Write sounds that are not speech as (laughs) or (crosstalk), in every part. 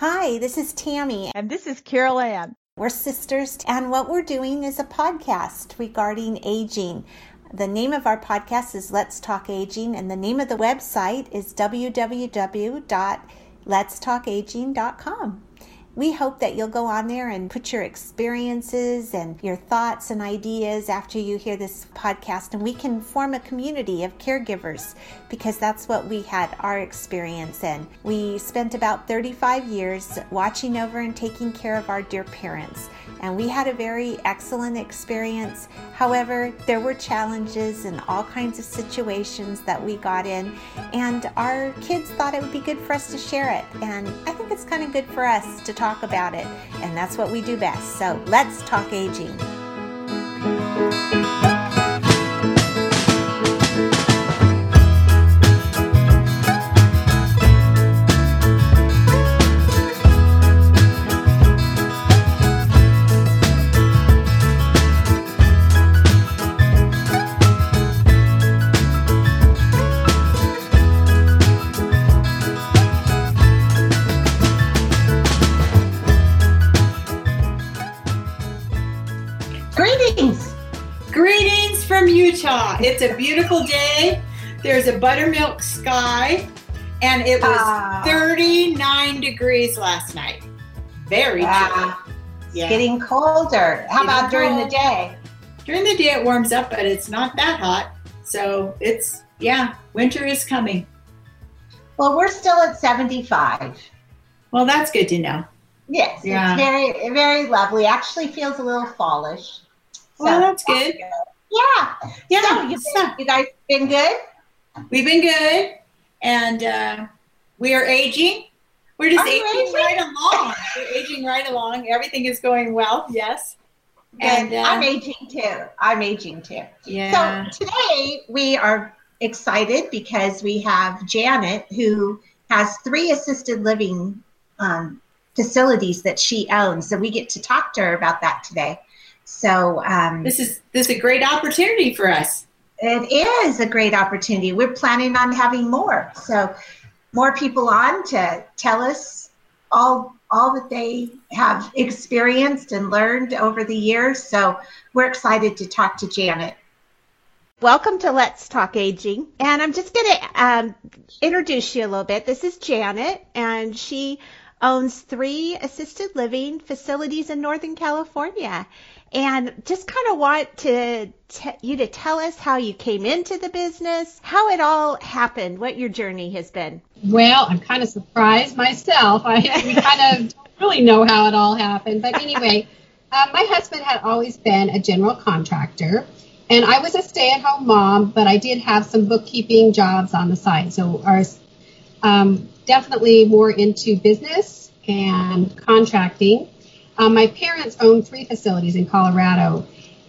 Hi, this is Tammy. And this is Carol Ann. We're sisters, and what we're doing is a podcast regarding aging. The name of our podcast is Let's Talk Aging, and the name of the website is www.letstalkaging.com we hope that you'll go on there and put your experiences and your thoughts and ideas after you hear this podcast, and we can form a community of caregivers because that's what we had our experience in. We spent about 35 years watching over and taking care of our dear parents, and we had a very excellent experience. However, there were challenges and all kinds of situations that we got in, and our kids thought it would be good for us to share it. And I think it's kind of good for us to talk talk about it, and that's what we do best. So let's talk aging. It's a beautiful day. There's a buttermilk sky, and it was uh, 39 degrees last night. Very wow. Yeah. Getting colder. How about during cold. the day? During the day it warms up, but it's not that hot. So it's yeah, winter is coming. Well, we're still at 75. Well, that's good to know. Yes, yeah. it's very very lovely. Actually feels a little fallish. So, well, that's good. Yeah. Yeah. So you, so. you guys been good? We've been good. And uh, we are aging. We're just aging, aging, right along. We're aging right along. Everything is going well. Yes. And uh, I'm aging too. I'm aging too. Yeah. So today we are excited because we have Janet who has three assisted living um, facilities that she owns. So we get to talk to her about that today. So um, this is this is a great opportunity for us. It is a great opportunity. We're planning on having more. So more people on to tell us all all that they have experienced and learned over the years. So we're excited to talk to Janet. Welcome to Let's Talk Aging. And I'm just going to um, introduce you a little bit. This is Janet, and she owns three assisted living facilities in Northern California and just kind of want to t- you to tell us how you came into the business, how it all happened, what your journey has been. Well, I'm kind of surprised myself. I we kind of (laughs) don't really know how it all happened, but anyway, uh, my husband had always been a general contractor. And I was a stay-at-home mom, but I did have some bookkeeping jobs on the side. So was um, definitely more into business and contracting. Um, my parents owned three facilities in Colorado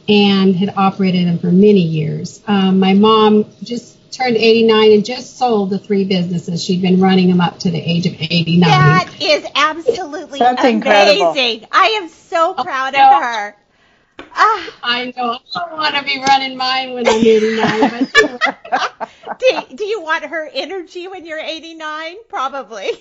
and had operated them for many years. Um, my mom just turned 89 and just sold the three businesses. She'd been running them up to the age of 89. That is absolutely That's amazing. Incredible. I am so proud oh, of her. Ah. I know. I don't want to be running mine when I'm 89. But (laughs) do, do you want her energy when you're 89? Probably.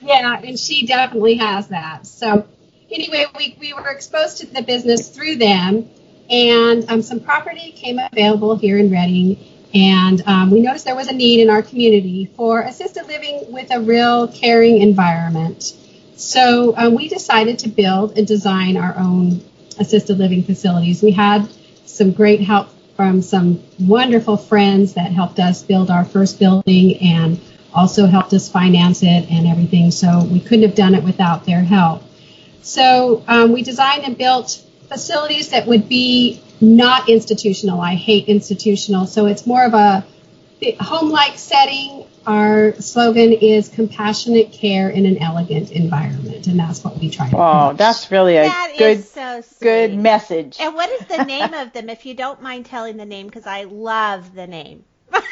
Yeah, and she definitely has that. So anyway, we, we were exposed to the business through them, and um, some property came available here in Redding. And um, we noticed there was a need in our community for assisted living with a real caring environment. So um, we decided to build and design our own assisted living facilities. We had some great help from some wonderful friends that helped us build our first building and also helped us finance it and everything. So we couldn't have done it without their help. So um, we designed and built facilities that would be not institutional. I hate institutional. So it's more of a home-like setting. Our slogan is compassionate care in an elegant environment, and that's what we try to. Oh, that's really a that good, so good message. And what is the (laughs) name of them, if you don't mind telling the name, because I love the name.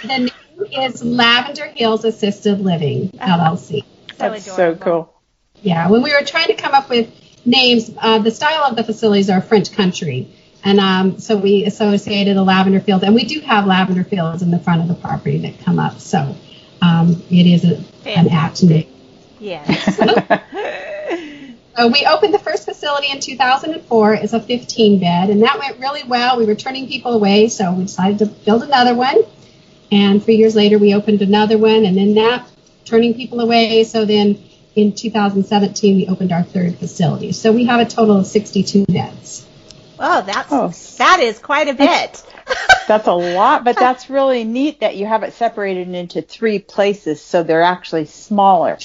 the name is Lavender Hills Assisted Living LLC. So that's adorable. so cool. Yeah, when we were trying to come up with names, uh, the style of the facilities are French country. And um, so we associated a lavender field, and we do have lavender fields in the front of the property that come up. So um, it is a, an apt name. Yes. (laughs) So we opened the first facility in 2004 as a 15 bed, and that went really well. We were turning people away, so we decided to build another one. And three years later, we opened another one, and then that turning people away. So then in 2017, we opened our third facility. So we have a total of 62 beds. Oh, that's oh. that is quite a bit. (laughs) that's a lot, but that's really neat that you have it separated into three places, so they're actually smaller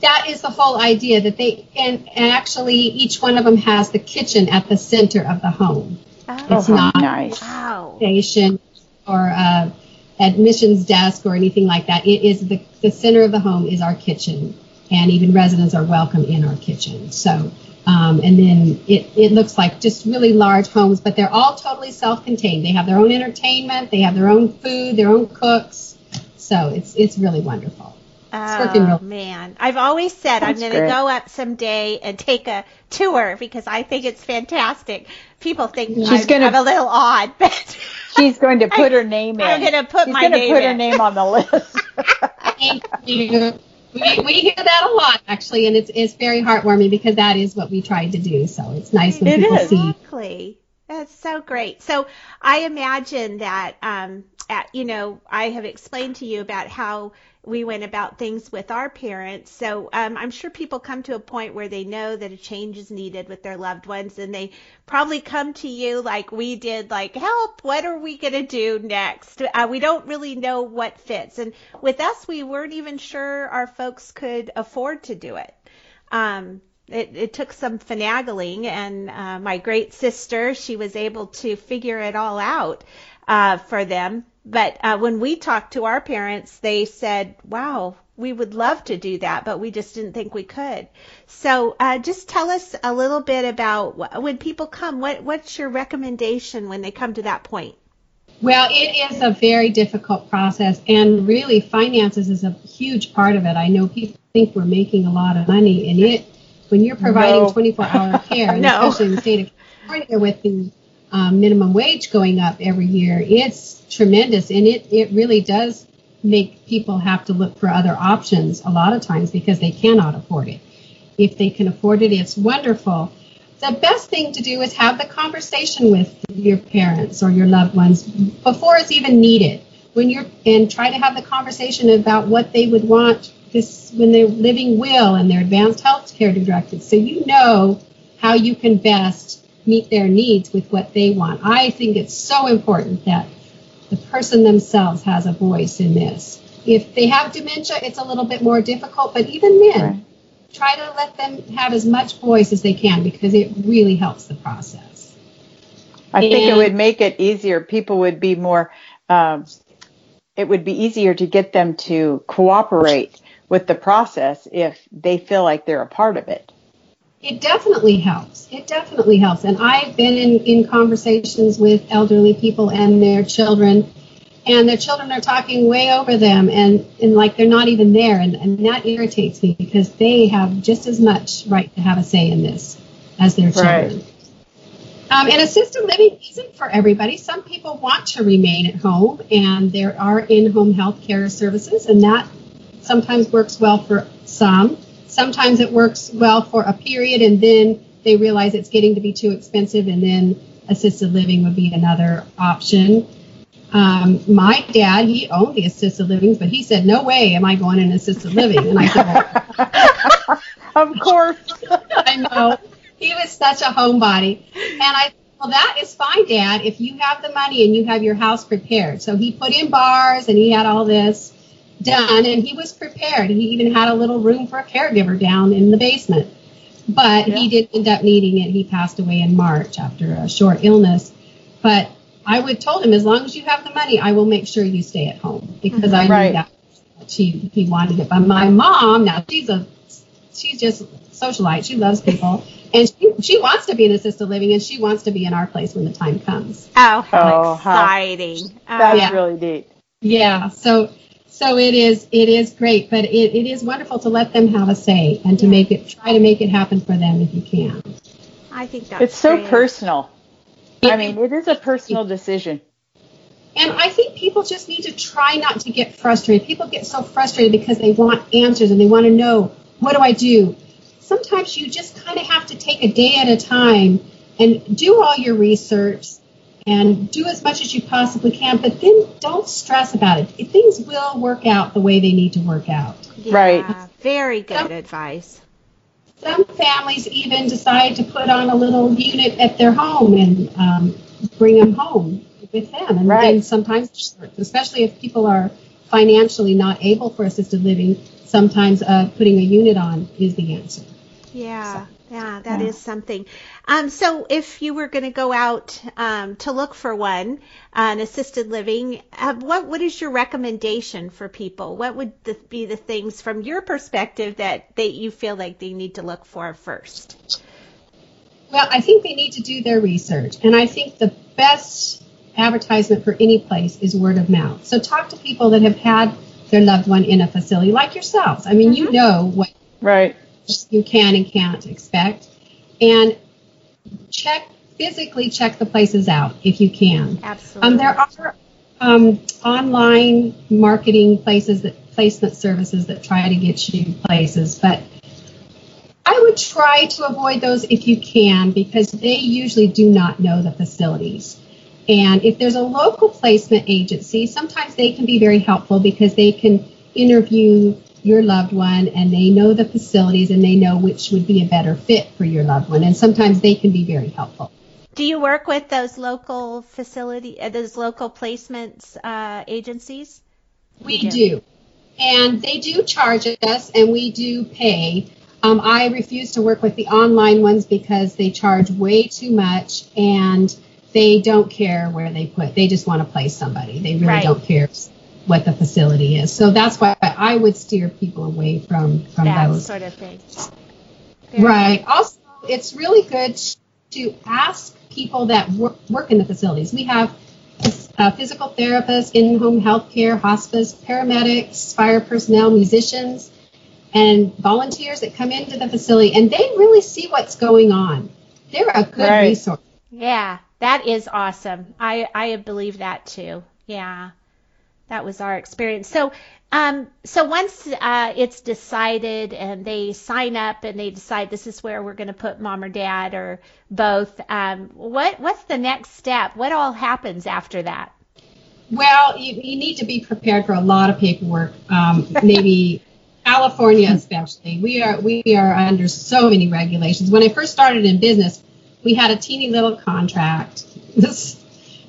that is the whole idea that they and, and actually each one of them has the kitchen at the center of the home. Oh, it's not oh, nice. a station or a admissions desk or anything like that. It is the, the center of the home is our kitchen, and even residents are welcome in our kitchen. So, um, and then it, it looks like just really large homes, but they're all totally self-contained. They have their own entertainment, they have their own food, their own cooks. So it's it's really wonderful. Oh man, I've always said That's I'm going to go up someday and take a tour because I think it's fantastic. People think she's gonna, I'm a little odd, but (laughs) she's going to (laughs) put I, her name in. I'm going to put she's my name. She's going to put her name on the list. (laughs) Thank you. We, we hear that a lot actually, and it's it's very heartwarming because that is what we tried to do. So it's nice when it people is. see. Exactly. That's so great. So I imagine that, um, at, you know, I have explained to you about how we went about things with our parents. So um, I'm sure people come to a point where they know that a change is needed with their loved ones, and they probably come to you like we did, like, help, what are we going to do next? Uh, we don't really know what fits. And with us, we weren't even sure our folks could afford to do it. Um, it, it took some finagling, and uh, my great sister, she was able to figure it all out uh, for them but uh, when we talked to our parents, they said, wow, we would love to do that, but we just didn't think we could. So uh, just tell us a little bit about when people come, what, what's your recommendation when they come to that point? Well, it is a very difficult process, and really, finances is a huge part of it. I know people think we're making a lot of money, and it when you're providing no. 24-hour (laughs) care, no. especially in the state of California with the um, minimum wage going up every year, it's tremendous, and it it really does make people have to look for other options a lot of times because they cannot afford it. If they can afford it, it's wonderful. The best thing to do is have the conversation with your parents or your loved ones before it's even needed. When you're and try to have the conversation about what they would want this when they're living will and their advanced health care directives, so you know how you can best meet their needs with what they want. I think it's so important that the person themselves has a voice in this. If they have dementia, it's a little bit more difficult, but even then, right. try to let them have as much voice as they can because it really helps the process. I and, think it would make it easier. People would be more, um, it would be easier to get them to cooperate with the process if they feel like they're a part of it. It definitely helps. It definitely helps. And I've been in, in conversations with elderly people and their children, and their children are talking way over them and, and like they're not even there. And, and that irritates me because they have just as much right to have a say in this as their children. Right. Um, and assisted living isn't for everybody. Some people want to remain at home, and there are in home health care services, and that sometimes works well for some. Sometimes it works well for a period and then they realize it's getting to be too expensive and then assisted living would be another option. Um, my dad, he owned the assisted livings, but he said, no way am I going in assisted living. And I said, well, (laughs) of course. (laughs) I know. He was such a homebody. And I well, that is fine, Dad, if you have the money and you have your house prepared. So he put in bars and he had all this done, and he was prepared. He even had a little room for a caregiver down in the basement. But yeah. he did end up needing it. He passed away in March after a short illness. But I would told him, as long as you have the money, I will make sure you stay at home because mm-hmm. I right. knew that he he wanted it. But my mom, now she's a she's just socialite. She loves people. And she, she wants to be in assisted living and she wants to be in our place when the time comes. Oh, how oh, exciting. How, that's yeah. really neat. Yeah. So so it is it is great, but it, it is wonderful to let them have a say and to yeah. make it try to make it happen for them if you can. I think that's it's so great. personal. I mean, it is a personal decision. And I think people just need to try not to get frustrated. People get so frustrated because they want answers and they want to know what do I do. sometimes you just kind of have to take a day at a time and do all your research and do as much as you possibly can, but then don't stress about it. Things will work out the way they need to work out. Yeah, Right. Very good Some- advice. Some families even decide to put on a little unit at their home and um, bring them home with them. And Right. then sometimes, especially if people are financially not able for assisted living, sometimes uh, putting a unit on is the answer. Yeah, yeah, that is Yeah. something. Um, so if you were going to go out um, to look for one, uh, an assisted living, uh, what what is your recommendation for people? What would the, be the things from your perspective that that you feel like they need to look for first? Well, I think they need to do their research. And I think the best advertisement for any place is word of mouth. So talk to people that have had their loved one in a facility like yourselves. I mean, you know what Right. You can and can't expect. And check, physically check the places out if you can. Absolutely. Um, there are um, online marketing places that placement services that try to get you places, but I would try to avoid those if you can because they usually do not know the facilities. And if there's a local placement agency, sometimes they can be very helpful because they can interview your loved one and they know the facilities and they know which would be a better fit for your loved one. And sometimes they can be very helpful. do you work with those local facility, uh, those local placements uh, agencies? We You do. And they do charge us and we do pay. Um, I refuse to work with the online ones because they charge way too much and they don't care where they put. They just want to place somebody. They really Right. don't care what the facility is. So that's why I would steer people away from from That those. sort of thing. Very Right. Also, it's really good to ask people that work, work in the facilities. We have uh, physical therapists, in-home health care, hospice, paramedics, fire personnel, musicians, and volunteers that come into the facility, and they really see what's going on. They're a good Right. resource. Yeah, that is awesome. I I believe that too. Yeah, that was our experience. So, um, so once uh, it's decided and they sign up and they decide this is where we're going to put mom or dad or both, um, what what's the next step? What all happens after that? Well, you, you need to be prepared for a lot of paperwork. Um, maybe (laughs) California, especially, we are we are under so many regulations. When I first started in business, we had a teeny little contract. (laughs) This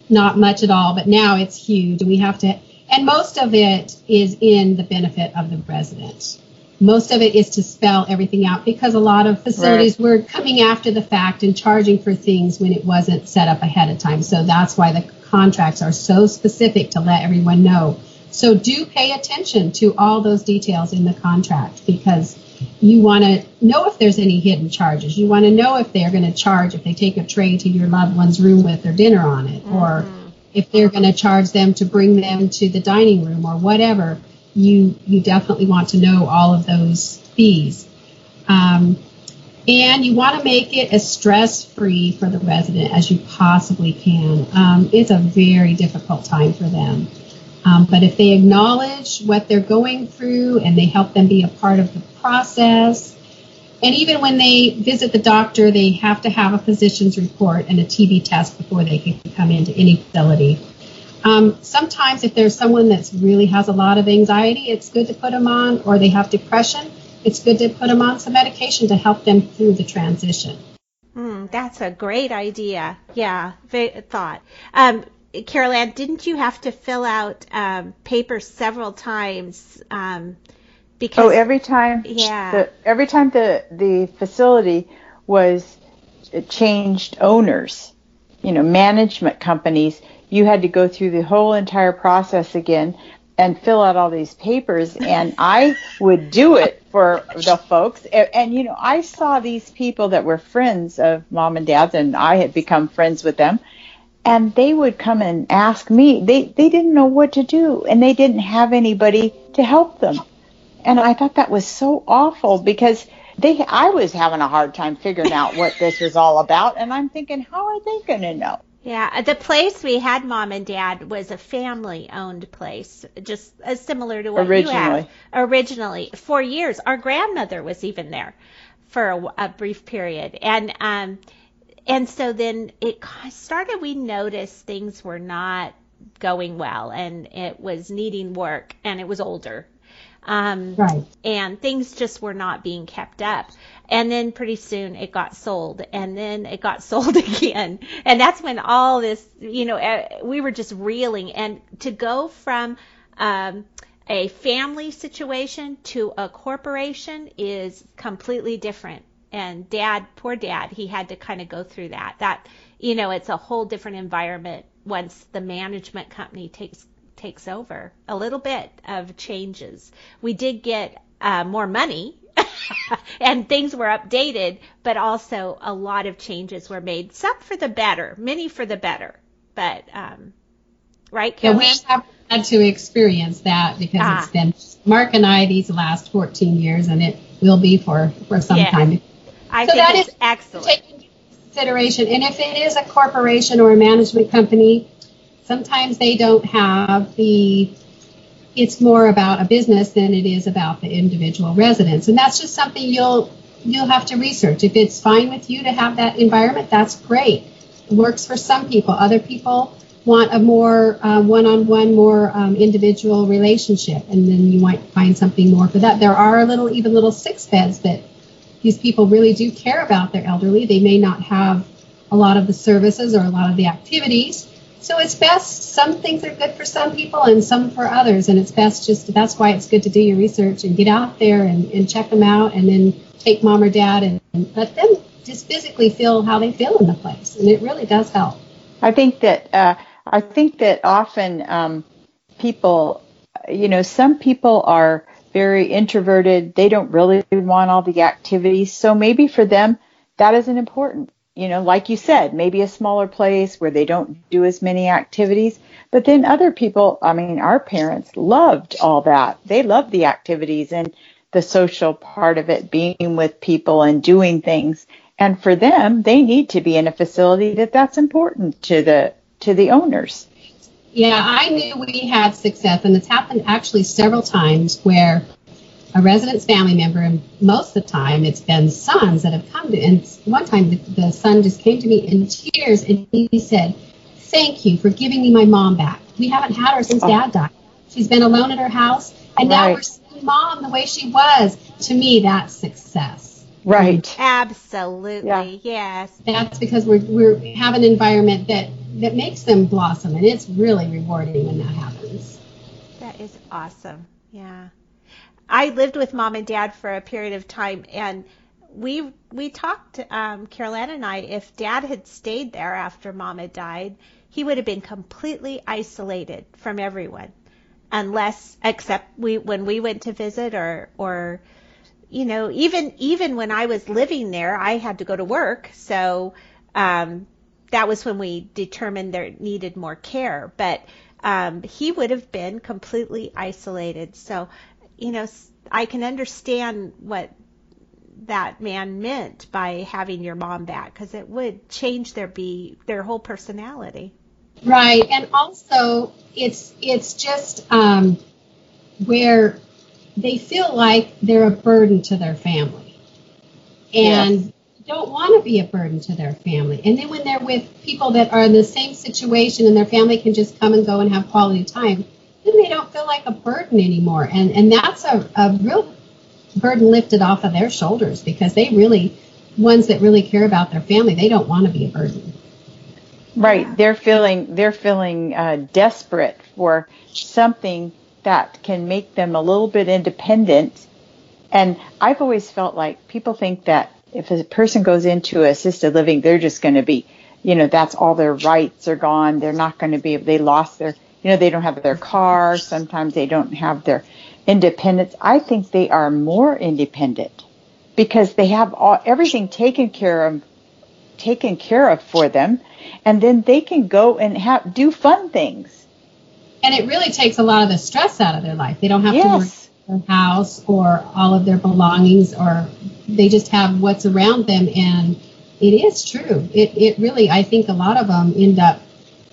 not much at all, but now it's huge, and we have to. And most of it is in the benefit of the resident. Most of it is to spell everything out because a lot of facilities were coming after the fact and charging for things when it wasn't set up ahead of time. So that's why the contracts are so specific to let everyone know. So do pay attention to all those details in the contract because you want to know if there's any hidden charges. You want to know if they're going to charge if they take a tray to your loved one's room with their dinner on it or mm-hmm. If they're going to charge them to bring them to the dining room or whatever. You you definitely want to know all of those fees. Um, and you want to make it as stress free for the resident as you possibly can. Um, it's a very difficult time for them. Um, but if they acknowledge what they're going through and they help them be a part of the process, and even when they visit the doctor, they have to have a physician's report and a TB test before they can come into any facility. Um, sometimes, if there's someone that really has a lot of anxiety, it's good to put them on, or they have depression, it's good to put them on some medication to help them through the transition. Hmm, that's a great idea. Yeah, thought. Um, Carol Ann, didn't you have to fill out um, papers several times? Um, because Oh, every time. Yeah. The, every time the the facility was uh, changed owners, you know, management companies, you had to go through the whole entire process again and fill out all these papers. And (laughs) I would do it for the folks. And, and you know, I saw these people that were friends of mom and dad's, and I had become friends with them and they would come and ask me they they didn't know what to do and they didn't have anybody to help them and i thought that was so awful because they i was having a hard time figuring out what this was all about and i'm thinking how are they going to know yeah, the place we had mom and dad was a family owned place, just as similar to what you Originally. have. Originally, for years, our grandmother was even there for a, a brief period, and um, and so then it started. We noticed things were not going well, and it was needing work, and it was older, um, right. And things just were not being kept up. And then pretty soon it got sold and then it got (laughs) sold again. And that's when all this, you know, uh, we were just reeling. And to go from, um, a family situation to a corporation is completely different. And dad, poor dad, he had to kind of go through that. That, you know, it's a whole different environment once the management company takes takes over. A little bit of changes. We did get uh, more money (laughs) and things were updated, but also a lot of changes were made. Some for the better, many for the better. But um, right, Yeah, we have had to experience that because ah. it's been Mark and I these last 14 years, and it will be for for some yeah. time. I so think that is excellent. Consideration, and if it is a corporation or a management company, sometimes they don't have the it's more about a business than it is about the individual residents. And that's just something you'll you'll have to research. If it's fine with you to have that environment that's great. It works for some people. Other people want a more uh, one-on-one more um, individual relationship and then you might find something more for that. There are little even little six beds that these people really do care about. Their elderly. They may not have a lot of the services or a lot of the activities so it's best, some things are good for some people and some for others. And it's best just, that's why it's good to do your research and get out there and, and check them out and then take mom or dad and, and let them just physically feel how they feel in the place. And it really does help. I think that, uh, I think that often um, people, you know, some people are very introverted. They don't really want all the activities. So maybe for them, that isn't important you know, like you said, maybe a smaller place where they don't do as many activities. But then other people, I mean, our parents loved all that. They loved the activities and the social part of it, being with people and doing things. And for them, they need to be in a facility that that's important to the to the owners. Yeah, I knew we had success, and it's happened actually several times where a resident's family member, and most of the time it's been sons that have come to. And one time the, the son just came to me in tears and he said, "Thank you for giving me my mom back. We haven't had her since oh. Dad died. She's been alone at her house, and right. now we're seeing Mom the way she was. To me, that's success." Right. Absolutely. Yeah. Yes. That's because we're we have an environment that that makes them blossom, and it's really rewarding when that happens. That is awesome. Yeah. I lived with mom and dad for a period of time, and we we talked, um, Carol Ann and I, if dad had stayed there after mom had died, he would have been completely isolated from everyone, unless except we when we went to visit or or you know even even when I was living there, I had to go to work, so um, that was when we determined there needed more care, but. Um, he would have been completely isolated. So you know, I can understand what that man meant by having your mom back because it would change their be their whole personality. Right, and also it's it's just um, where they feel like they're a burden to their family, and yes. don't want to be a burden to their family. And then when they're with people that are in the same situation and their family can just come and go and have quality time, then they don't feel like a burden anymore. And and that's a, a real burden lifted off of their shoulders because they really ones that really care about their family, they don't want to be a burden. Right. They're feeling they're feeling uh, desperate for something that can make them a little bit independent. And I've always felt like people think that if a person goes into assisted living, they're just going to be, you know, that's all their rights are gone. They're not going to be, they lost their you know, they don't have their car. Sometimes they don't have their independence. I think they are more independent because they have all, everything taken care of, taken care of for them, and then they can go and have do fun things. And it really takes a lot of the stress out of their life. They don't have yes. to work their house or all of their belongings, or they just have what's around them. And it is true. It it really, I think, a lot of them end up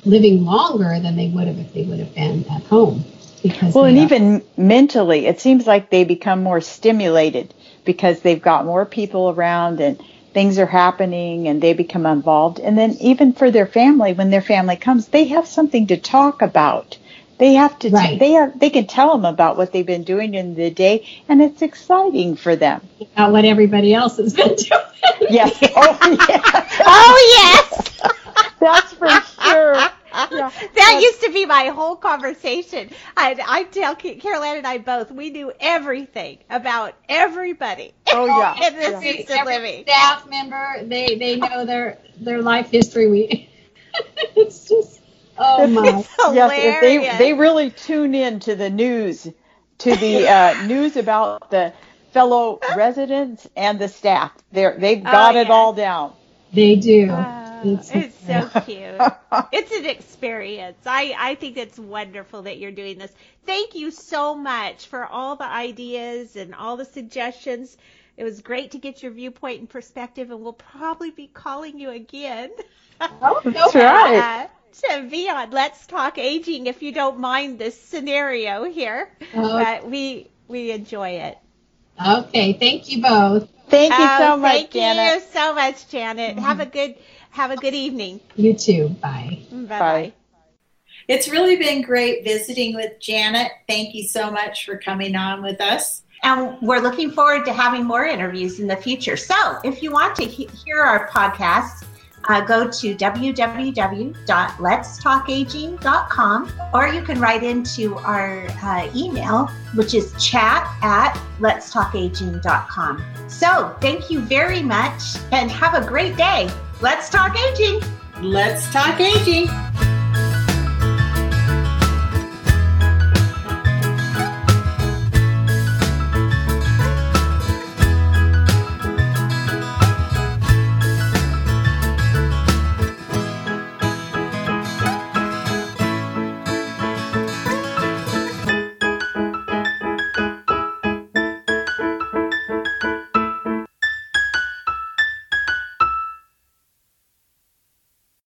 living longer than they would have if they would have been at home. Because well, and even mentally, it seems like they become more stimulated because they've got more people around and things are happening and they become involved. And then even for their family, when their family comes, they have something to talk about. They have to. Right. T- they are. They can tell them about what they've been doing in the day, and it's exciting for them. About what everybody else has been (laughs) doing. yes. Oh yes. oh yes. That's for (laughs) sure. (laughs) Yeah. That used to be my whole conversation. I, I tell Carol Ann and I both, we knew everything about everybody. Oh (laughs) yeah. in the yeah. assisted living. Staff member, they they know their their life history. We, (laughs) it's just oh my. Yes, they they really tune in to the news, to the uh, news about the fellow residents and the staff. They're they've oh, got oh, it all down. They do. Uh, it's, it's so cute. it's an experience. I, I think it's wonderful that you're doing this. Thank you so much for all the ideas and all the suggestions. It was great to get your viewpoint and perspective, and we'll probably be calling you again. Oh, (laughs) that's right. Uh, to be on Let's Talk Aging, if you don't mind this scenario here. Oh. But we we enjoy it. Okay, thank you both. Thank you so oh, much, thank Janet. Thank you so much, Janet. Mm-hmm. Have a good have a good evening. You too. Bye. Bye. It's really been great visiting with Janet. Thank you so much for coming on with us. And we're looking forward to having more interviews in the future. So if you want to he- hear our podcast, uh, go to www.letstalkaging.com or you can write into our uh, email, which is chat at letstalkaging.com. So thank you very much and have a great day. Let's talk aging. Let's talk aging.